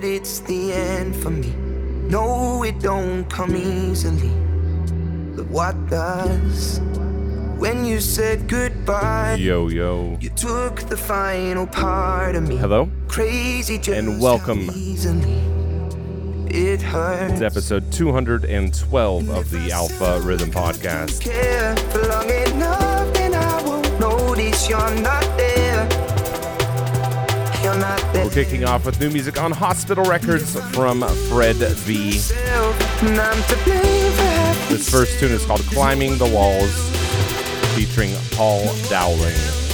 that it's the end for me. No, it don't come easily. But what does? When you said goodbye, Yo, yo. you took the final part of me. Hello? Crazy just And welcome. easily it hurts. It's episode 212 of the Alpha Rhythm Podcast. We're kicking off with new music on Hospital Records from Fred V. This first tune is called Climbing the Walls, featuring Paul Dowling.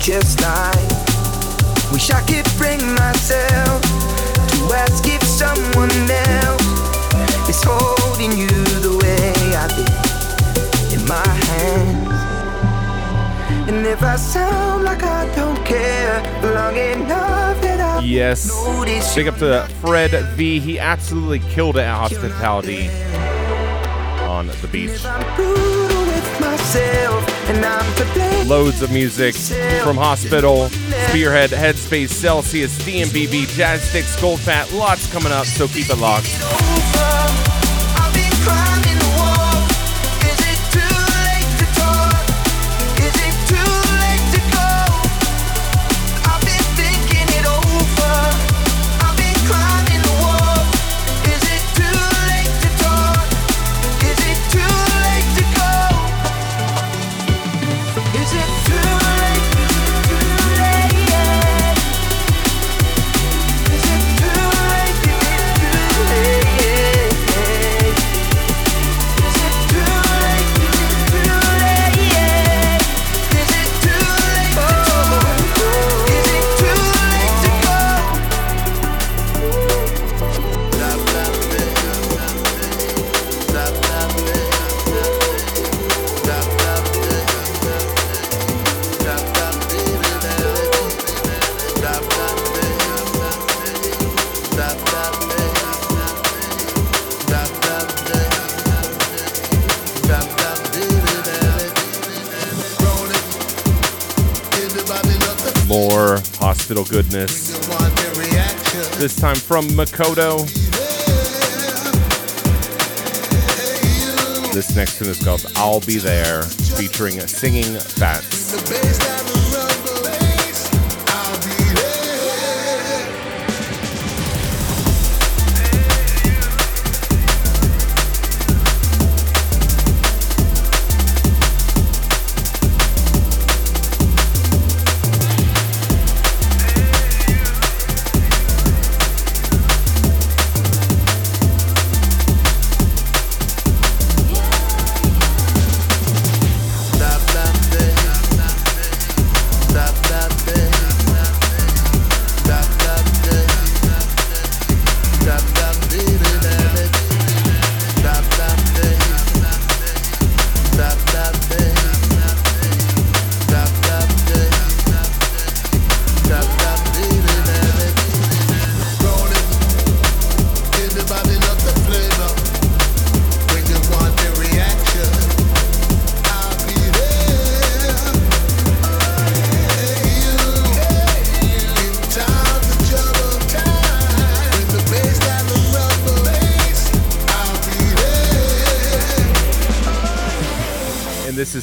Just like wish I could bring myself to ask if someone else is holding you the way I did in my hands. And if I sound like I don't care long enough that I Yes. Big up to Fred V. He absolutely killed it at hospitality on the beach. I'm brutal with myself, and I'm to. Loads of music from Hospital, Spearhead, Headspace, Celsius, DMBB, Jazzsticks, Gold Fat. Lots coming up, so keep it locked. This time from Makoto. This next tune is called I'll Be There, featuring Singing Fats.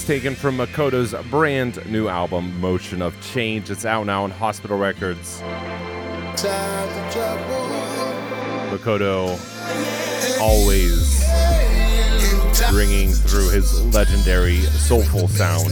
Taken from Makoto's brand new album, Motion of Change. It's out now on Hospital Records. Makoto always bringing through his legendary soulful sound.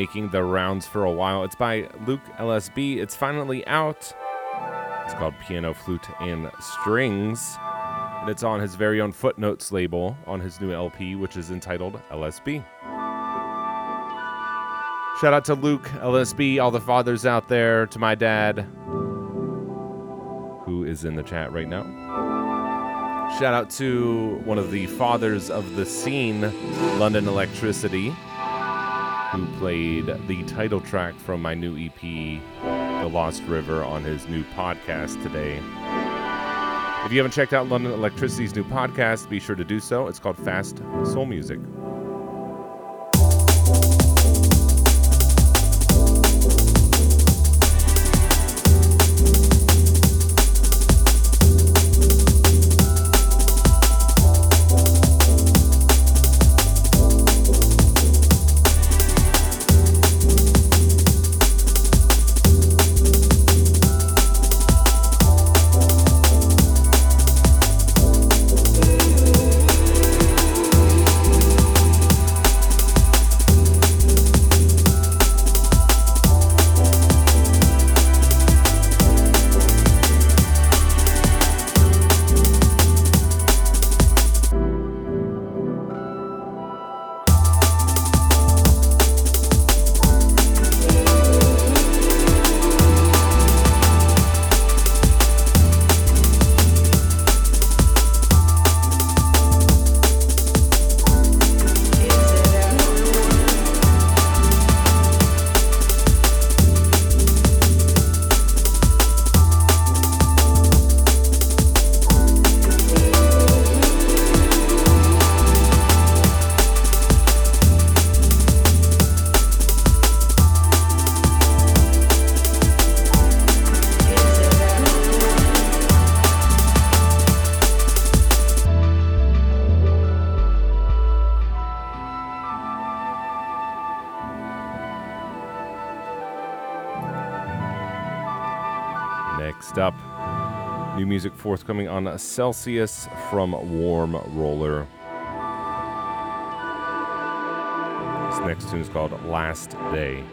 Making the rounds for a while. It's by Luke LSB. It's finally out. It's called Piano, Flute, and Strings. And it's on his very own Footnotes label on his new LP, which is entitled LSB. Shout out to Luke, LSB, all the fathers out there, to my dad, who is in the chat right now. Shout out to one of the fathers of the scene, London Electricity who played the title track from my new EP, The Lost River, on his new podcast today. If you haven't checked out London Electricity's new podcast, be sure to do so. It's called Fast Soul Music. Music forthcoming on Celsius from Warm Roller. This next tune is called Last Day.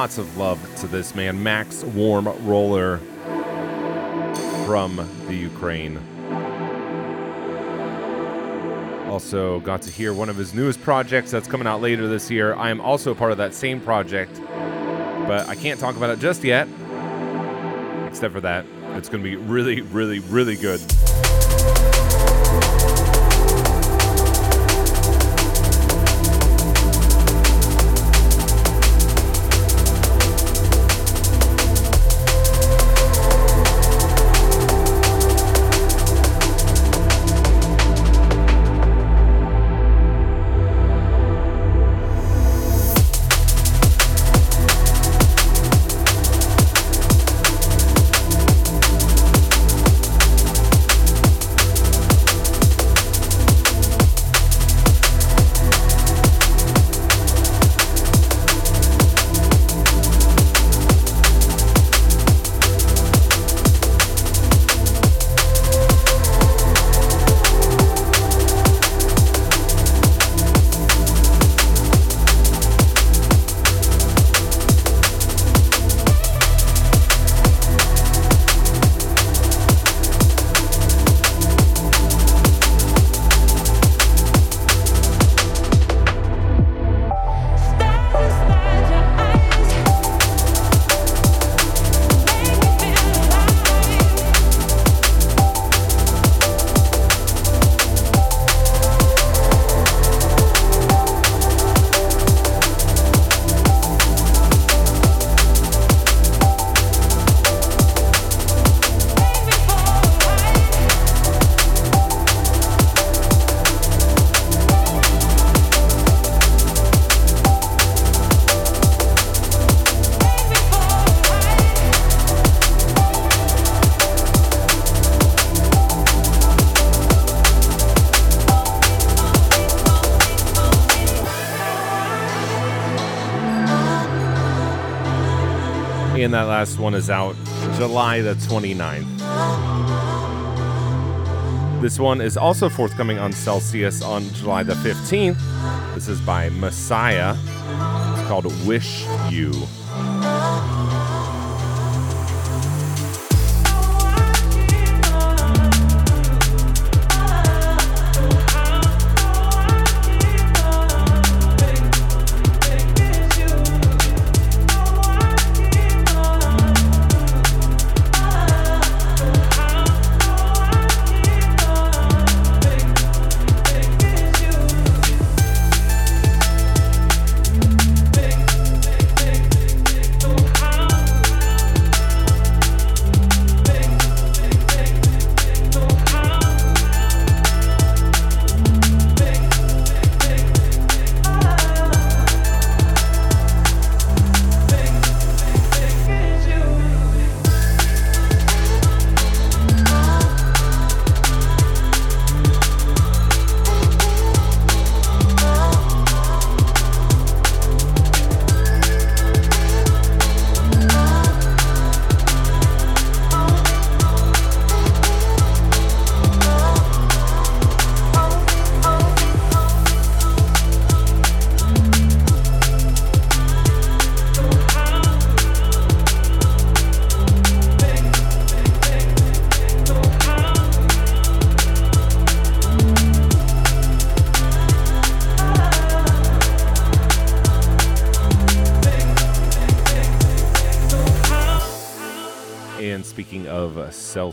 Lots of love to this man, Max Warm Roller from the Ukraine. Also, got to hear one of his newest projects that's coming out later this year. I am also part of that same project, but I can't talk about it just yet. Except for that, it's going to be really, really, really good. That last one is out July the 29th. This one is also forthcoming on Celsius on July the 15th. This is by Messiah. It's called Wish You.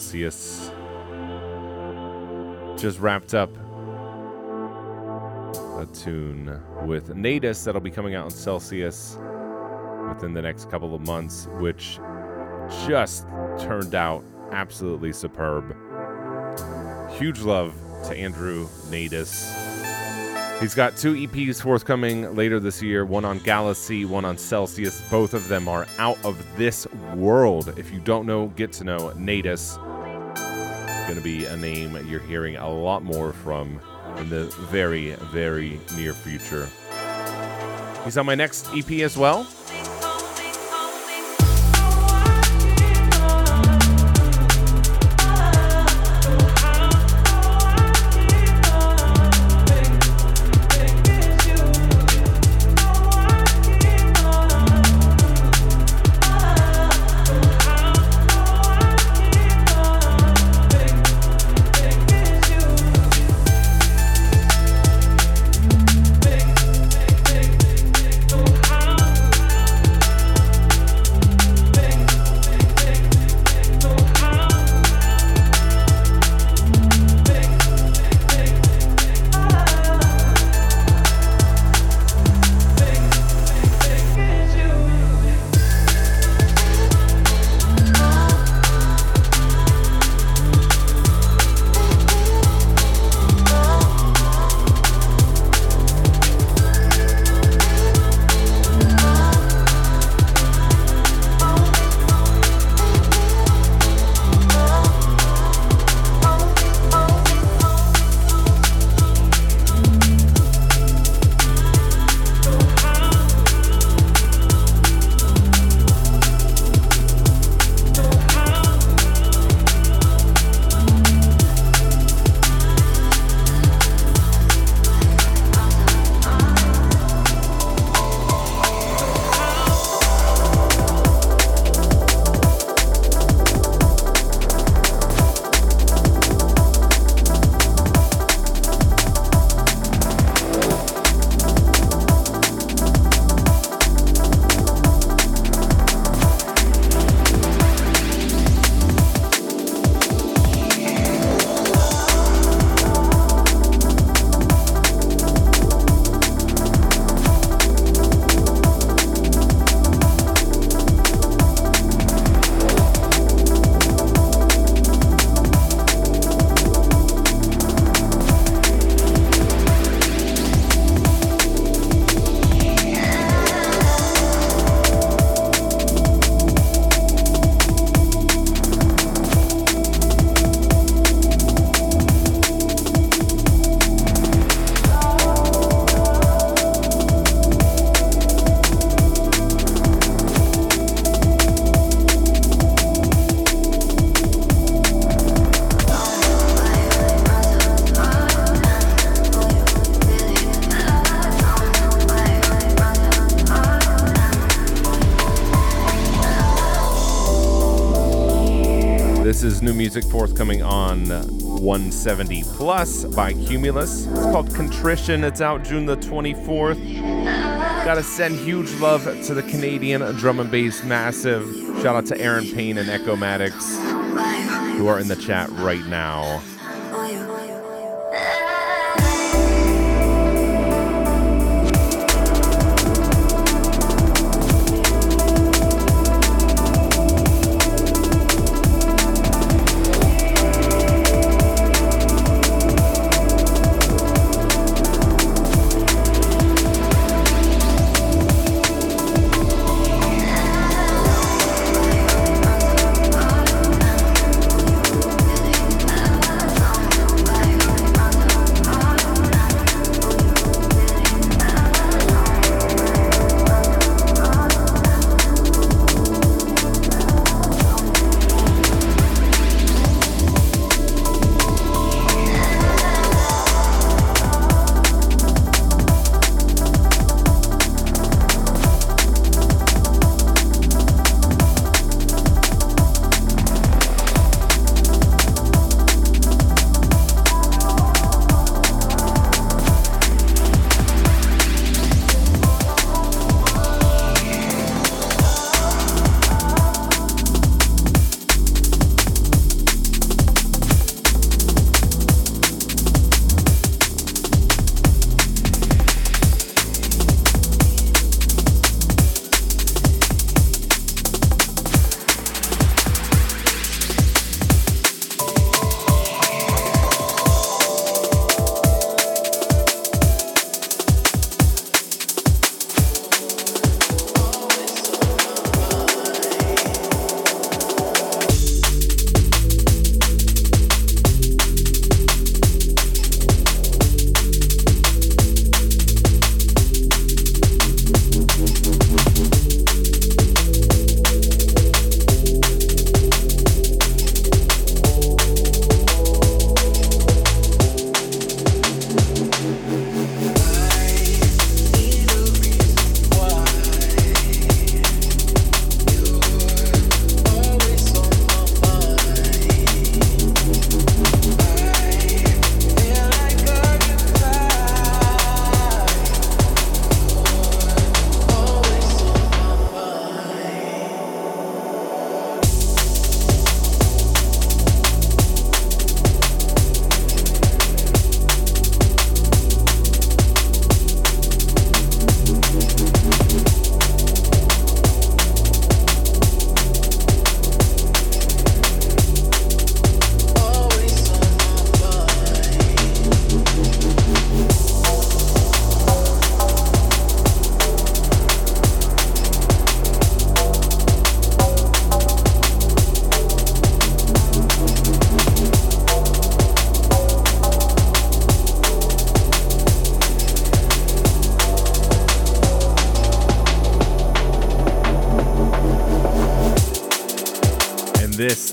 Celsius, just wrapped up a tune with Natus that'll be coming out on Celsius within the next couple of months, which just turned out absolutely superb. Huge love to Andrew Natus. He's got two EPs forthcoming later this year one on Galaxy, one on Celsius. Both of them are out of this world. If you don't know, get to know Natus. Going to be a name you're hearing a lot more from in the very, very near future. He's on my next EP as well. Music forthcoming on 170 Plus by Cumulus. It's called Contrition. It's out June the 24th. Gotta send huge love to the Canadian drum and bass massive. Shout out to Aaron Payne and Echo Maddox, who are in the chat right now.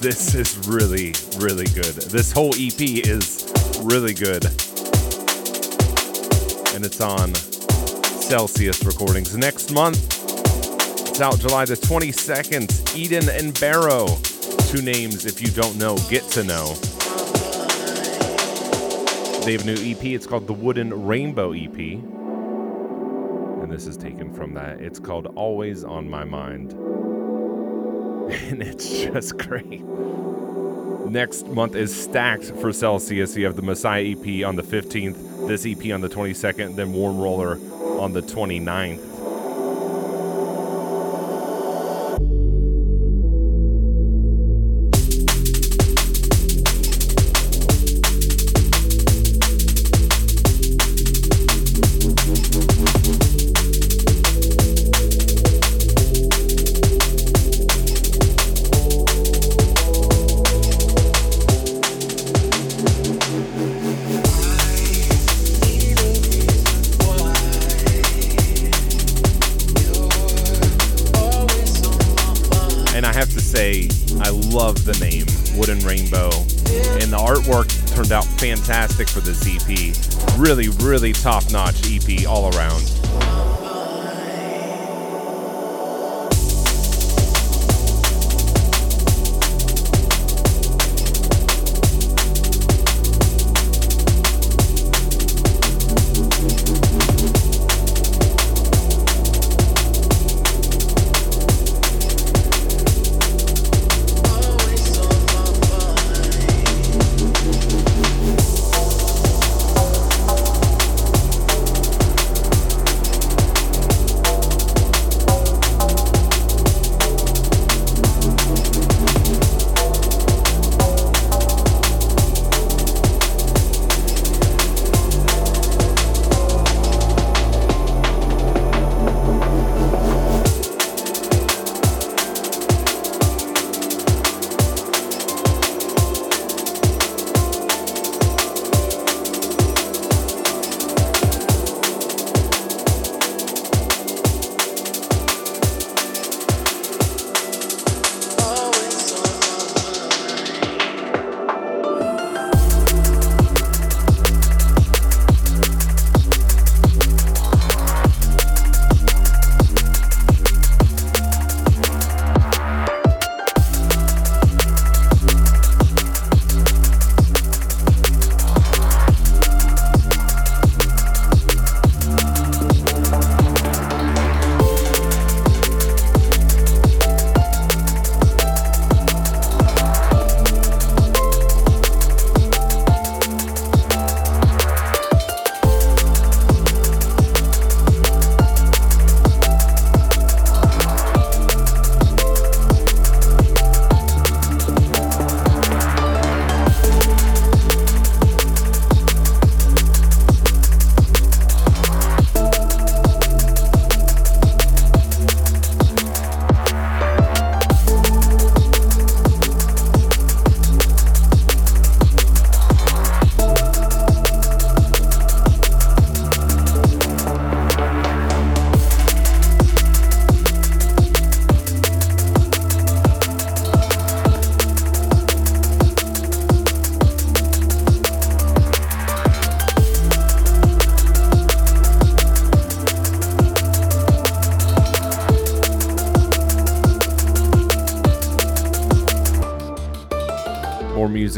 This is really really good. This whole EP is really good, and it's on Celsius Recordings. Next month, it's out July the 22nd. Eden and Barrow, two names if you don't know, get to know. They have a new EP. It's called the Wooden Rainbow EP. And this is taken from that. It's called Always on My Mind. And it's just great. Next month is stacked for Celsius. You have the Messiah EP on the 15th, this EP on the 22nd, then Warm Roller on the 29th. Fantastic for the EP. Really, really top notch EP all around.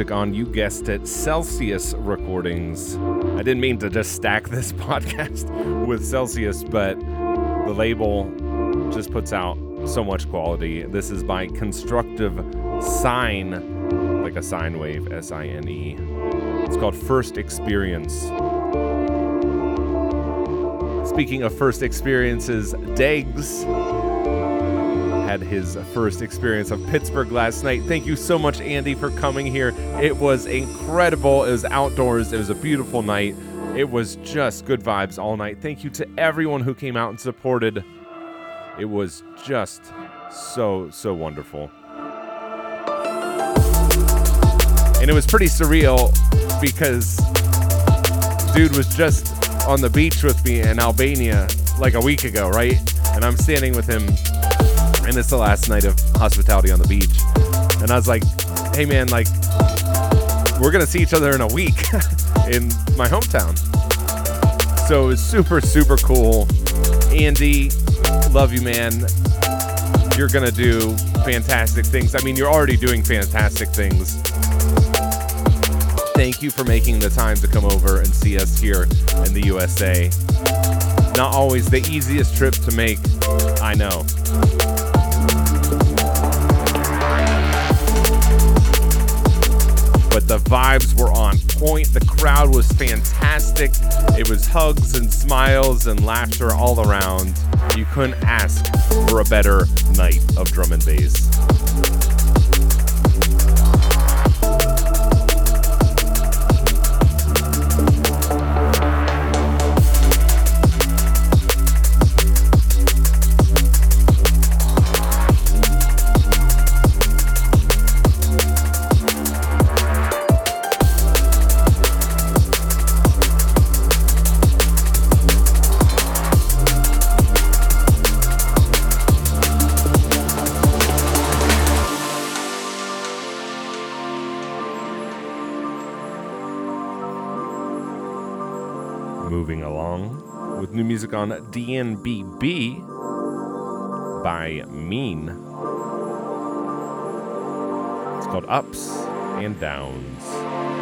Music on, you guessed it, Celsius Recordings. I didn't mean to just stack this podcast with Celsius, but the label just puts out so much quality. This is by Constructive Sine, like a sine wave, S I N E. It's called First Experience. Speaking of first experiences, Degs his first experience of Pittsburgh last night. Thank you so much, Andy, for coming here. It was incredible. It was outdoors, it was a beautiful night. It was just good vibes all night. Thank you to everyone who came out and supported. It was just so, so wonderful. And it was pretty surreal because dude was just on the beach with me in Albania like a week ago, right? And I'm standing with him and it's the last night of hospitality on the beach. And I was like, hey man, like, we're gonna see each other in a week in my hometown. So it was super, super cool. Andy, love you, man. You're gonna do fantastic things. I mean, you're already doing fantastic things. Thank you for making the time to come over and see us here in the USA. Not always the easiest trip to make, I know. But the vibes were on point. The crowd was fantastic. It was hugs and smiles and laughter all around. You couldn't ask for a better night of drum and bass. New music on DNBB by Mean. It's called Ups and Downs.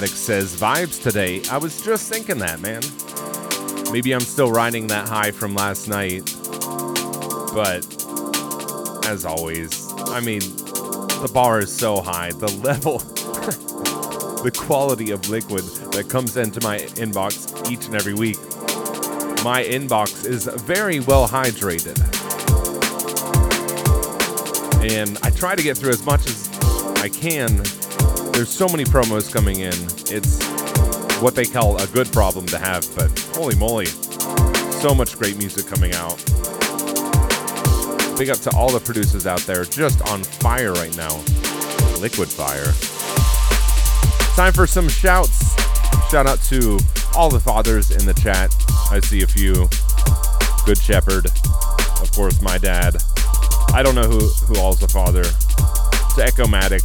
Echomatic says vibes today. I was just thinking that, man. Maybe I'm still riding that high from last night. But as always, I mean, the bar is so high. The level, the quality of liquid that comes into my inbox each and every week. My inbox is very well hydrated. And I try to get through as much as I can there's so many promos coming in. It's what they call a good problem to have, but holy moly, so much great music coming out. Big up to all the producers out there, just on fire right now. Liquid fire. Time for some shouts. Shout out to all the fathers in the chat. I see a few. Good Shepherd, of course, my dad. I don't know who who all's a father. To Echomatic,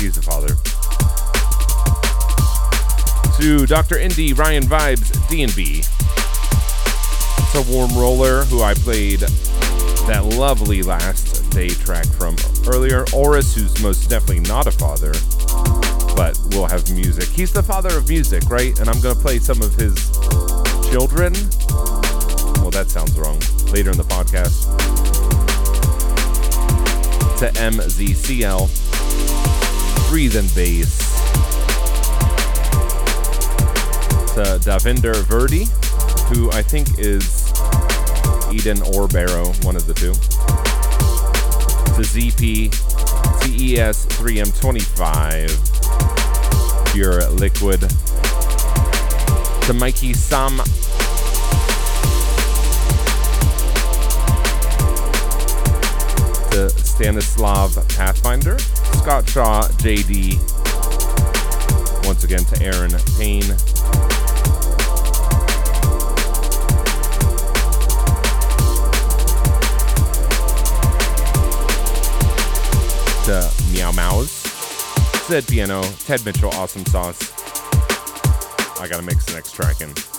he's a father to Dr. Indy, Ryan Vibes, D&B. It's a warm roller who I played that lovely last day track from earlier. Oris, who's most definitely not a father, but will have music. He's the father of music, right? And I'm going to play some of his children. Well, that sounds wrong. Later in the podcast. To MZCL. Breathe and bass. Uh, Davinder Verdi, who I think is Eden or Barrow, one of the two. To ZP, TES 3M25, Pure Liquid. To Mikey Sam. To Stanislav Pathfinder, Scott Shaw, JD. Once again to Aaron Payne. Mouse, Zed Piano, Ted Mitchell, Awesome Sauce. I gotta mix the next track in.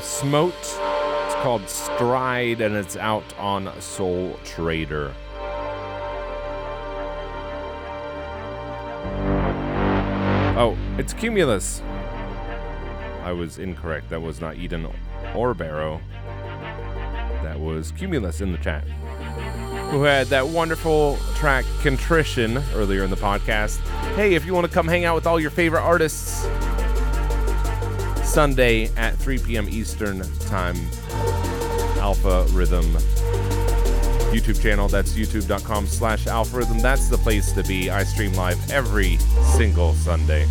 Smote. It's called Stride and it's out on Soul Trader. Oh, it's Cumulus. I was incorrect. That was not Eden or Barrow. That was Cumulus in the chat. Who had that wonderful track Contrition earlier in the podcast. Hey, if you want to come hang out with all your favorite artists, Sunday at 3 p.m. Eastern Time. Alpha Rhythm YouTube channel. That's youtube.com slash Alpha Rhythm. That's the place to be. I stream live every single Sunday.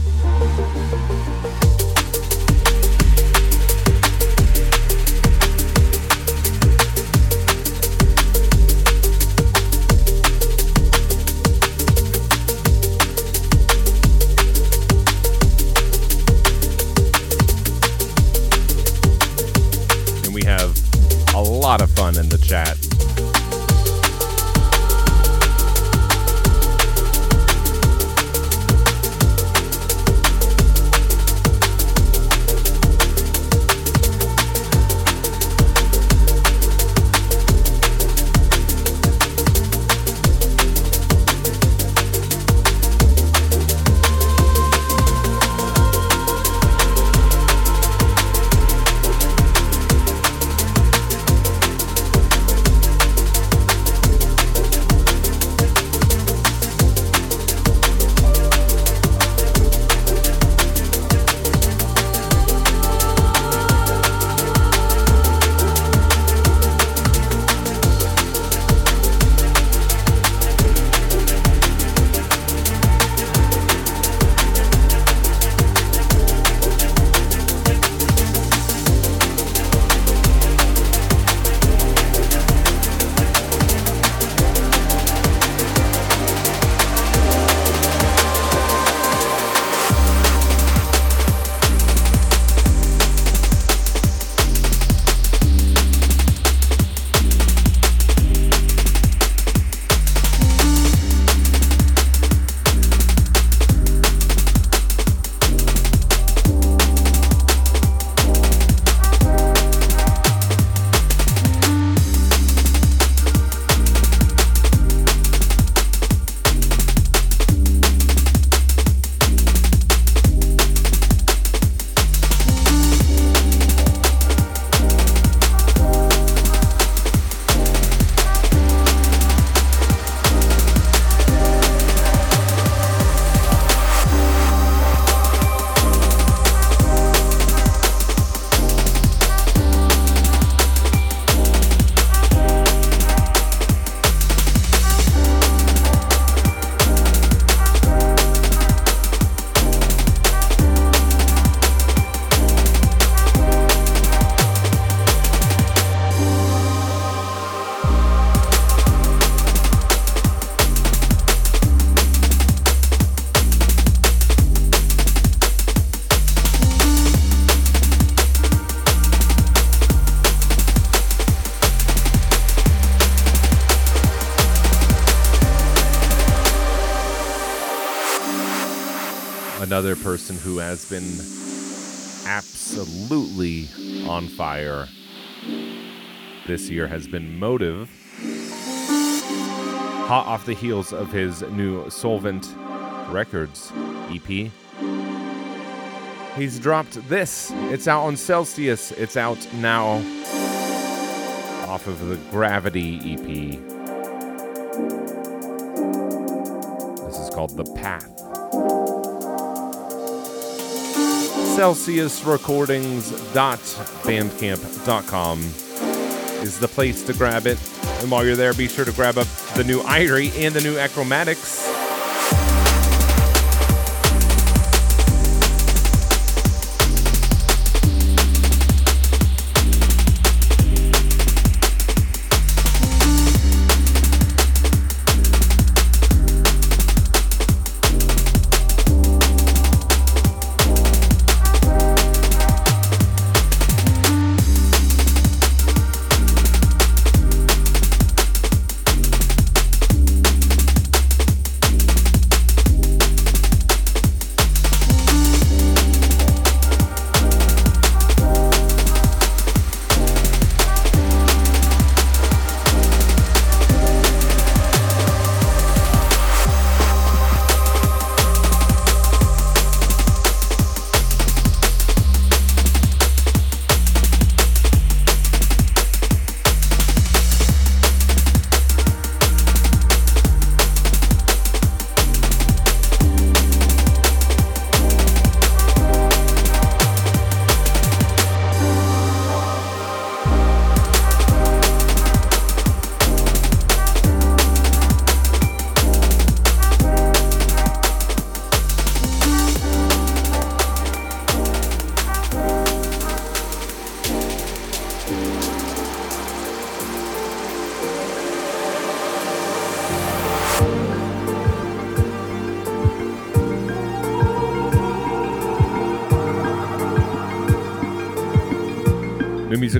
Another person who has been absolutely on fire this year has been Motive. Hot off the heels of his new Soulvent Records EP. He's dropped this. It's out on Celsius. It's out now off of the Gravity EP. This is called The Path. CelsiusRecordings.bandcamp.com is the place to grab it. And while you're there, be sure to grab up the new Irie and the new Acromatics.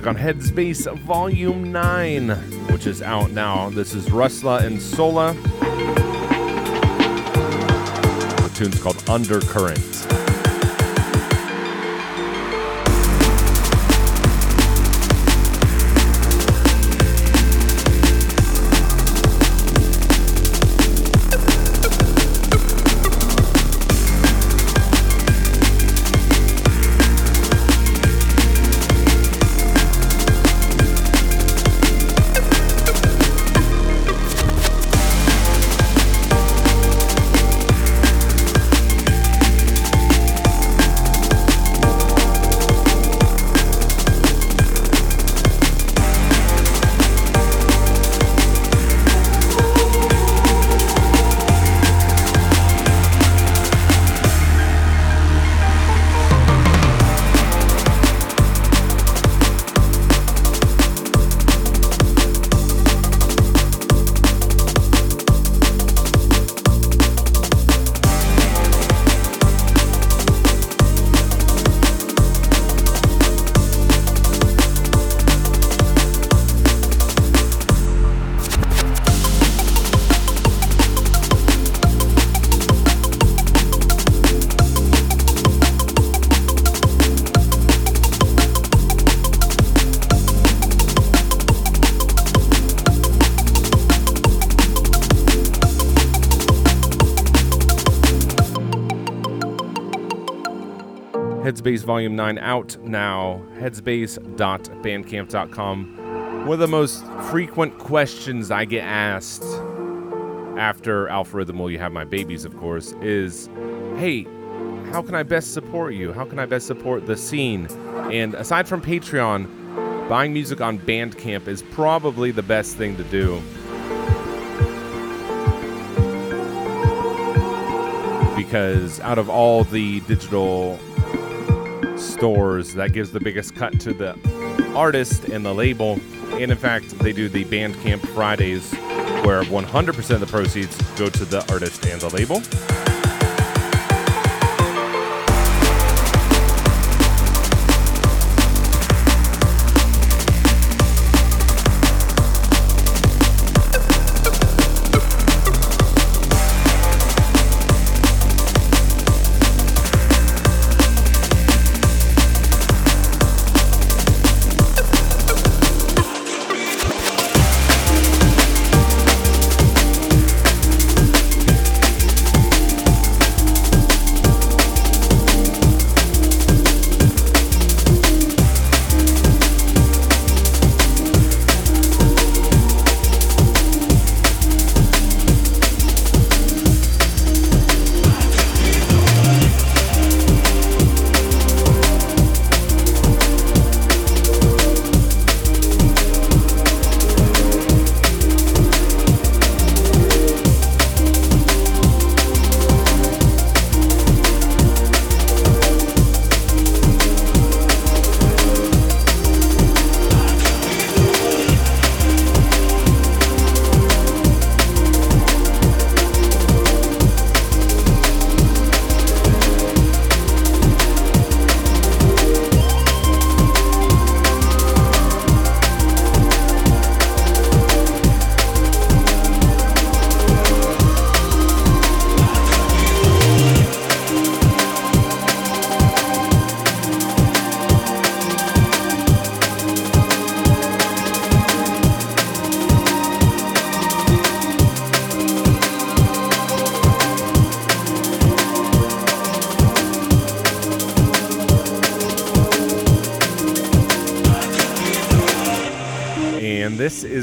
Music on Headspace Volume 9, which is out now. This is Rusla and Sola. The tune's called Undercurrent. Headspace Volume 9 out now. Headspace.bandcamp.com. One of the most frequent questions I get asked after Alpharhythm Will You Have My Babies, of course, is hey, how can I best support you? How can I best support the scene? And aside from Patreon, buying music on Bandcamp is probably the best thing to do. Because out of all the digital stores that gives the biggest cut to the artist and the label. And in fact, they do the Bandcamp Fridays where 100% of the proceeds go to the artist and the label.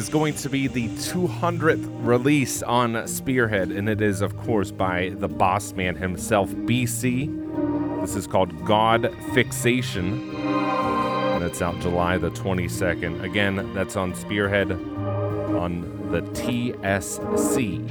Is going to be the 200th release on Spearhead, and it is, of course, by the boss man himself, BCee. This is called God Fixation, and it's out July the 22nd. Again, that's on Spearhead on the TSC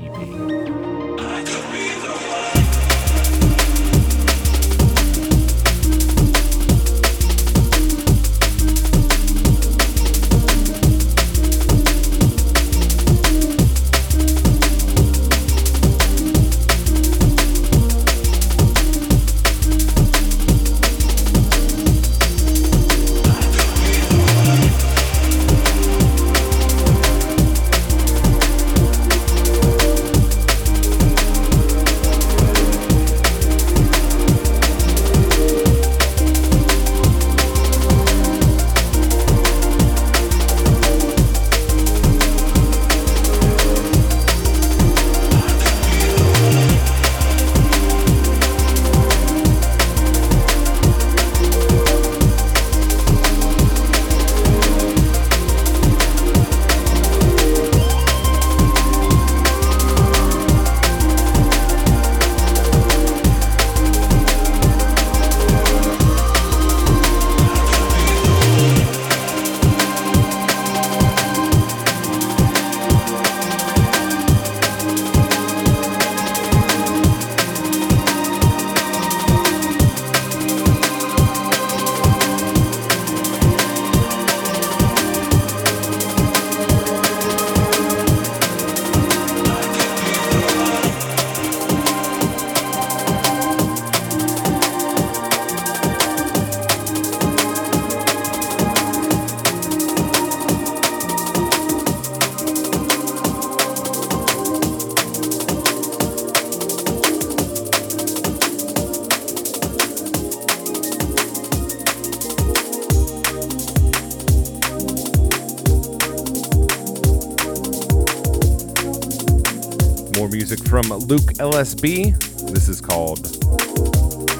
Luke LSB. This is called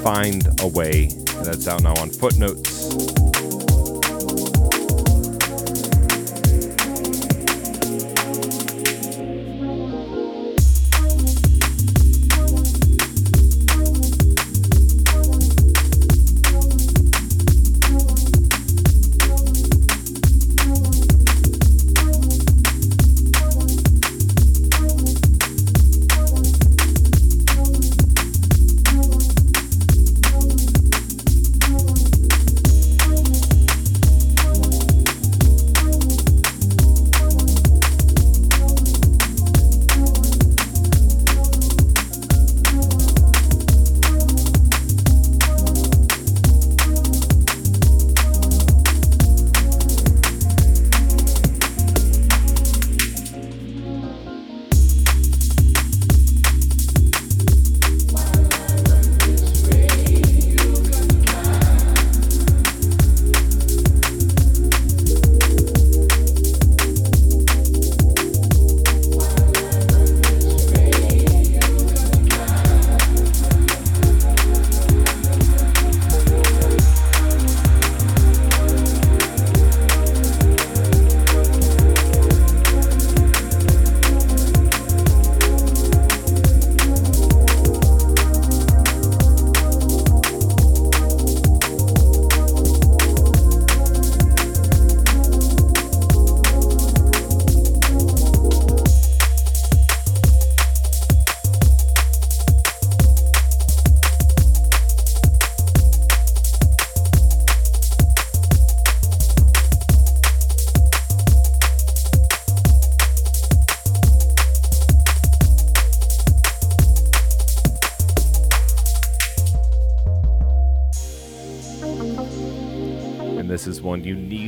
Find a Way, and that's out now on Footnotes.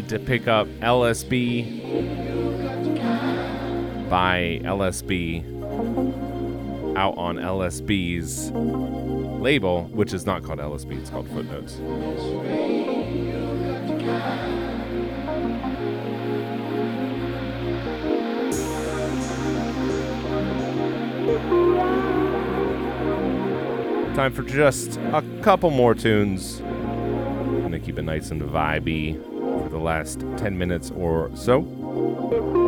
To pick up LSB by LSB out on LSB's label, which is not called LSB, it's called Footnotes. Time for just a couple more tunes. I'm Gonna keep it nice and vibey the last 10 minutes or so.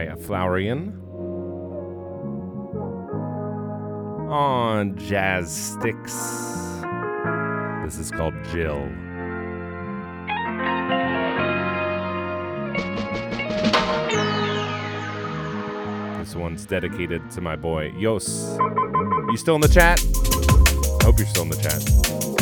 By Flowerian. On Jazzsticks. This is called Jill. This one's dedicated to my boy Yos. You still in the chat? I Hope you're still in the chat.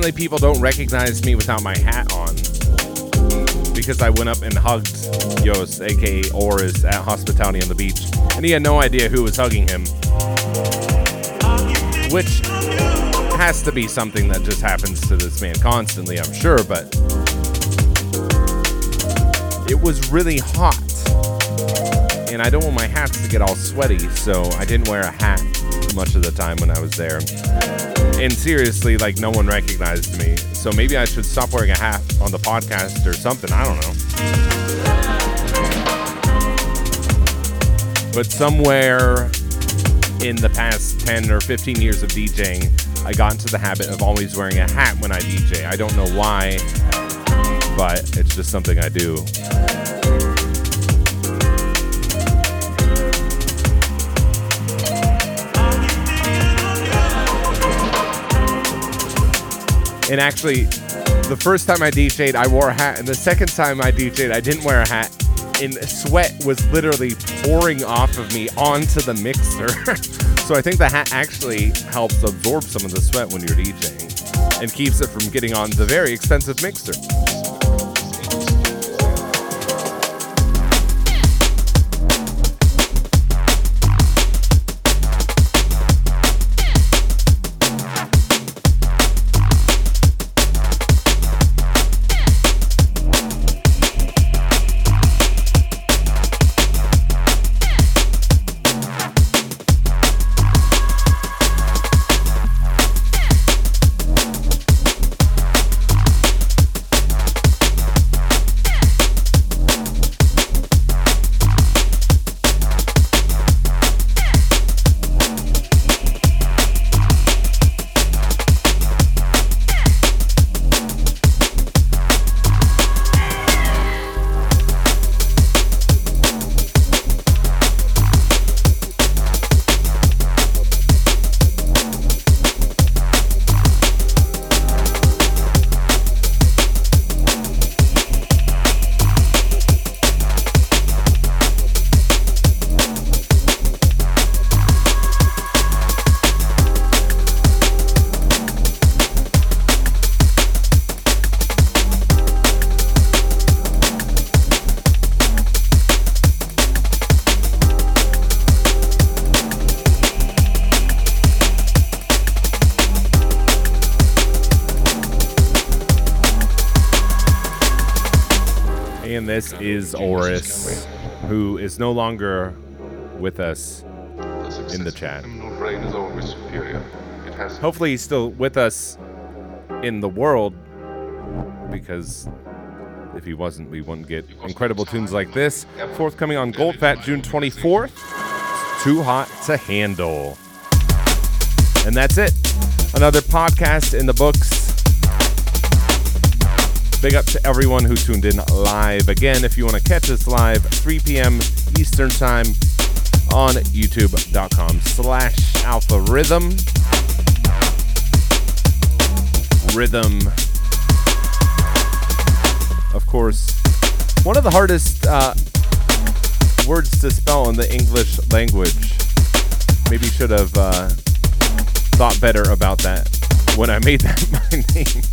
Apparently, people don't recognize me without my hat on because I went up and hugged Yos, aka Oris, at Hospitality on the Beach, and he had no idea who was hugging him. Which has to be something that just happens to this man constantly, I'm sure, but it was really hot. And I don't want my hats to get all sweaty, so I didn't wear a hat much of the time when I was there. And seriously, like no one recognized me. So maybe I should stop wearing a hat on the podcast or something. I don't know. But somewhere in the past 10 or 15 years of DJing, I got into the habit of always wearing a hat when I DJ. I don't know why, but it's just something I do. And actually, the first time I DJ'd, I wore a hat, and the second time I DJ'd, I didn't wear a hat. And sweat was literally pouring off of me onto the mixer. so I think the hat actually helps absorb some of the sweat when you're DJing and keeps it from getting on the very expensive mixer. This is Oris, who is no longer with us in the chat. Hopefully, he's still with us in the world because if he wasn't, we wouldn't get incredible tunes like this. Forthcoming on Goldfat June 24th. Too hot to handle. And that's it. Another podcast in the books. Big up to everyone who tuned in live. Again, if you want to catch us live, 3 p.m. Eastern Time on youtube.com slash alpha rhythm. Rhythm. Of course, one of the hardest uh, words to spell in the English language. Maybe should have uh, thought better about that when I made that my name.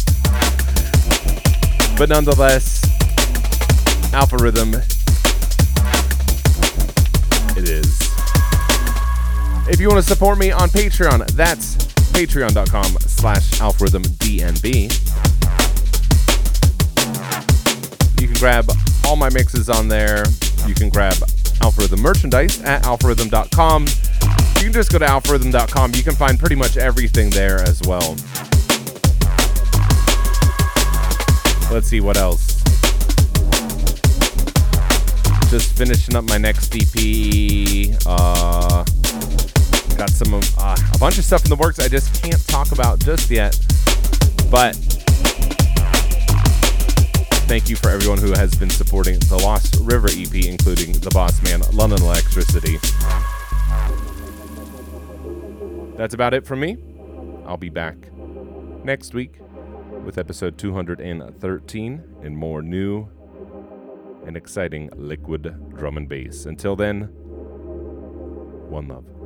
But nonetheless, Alpha Rhythm, it is. If you want to support me on Patreon, that's patreon.com slash alpharhythmdnb. You can grab all my mixes on there. You can grab Alpharhythm merchandise at alpharhythm.com. You can just go to alpharhythm.com. You can find pretty much everything there as well. Let's see what else. Just finishing up my next EP. Uh, got some uh, a bunch of stuff in the works I just can't talk about just yet. But thank you for everyone who has been supporting the Lost River EP, including the boss man, London Electricity. That's about it from me. I'll be back next week with episode 213 and more new and exciting liquid drum and bass. Until then, one love.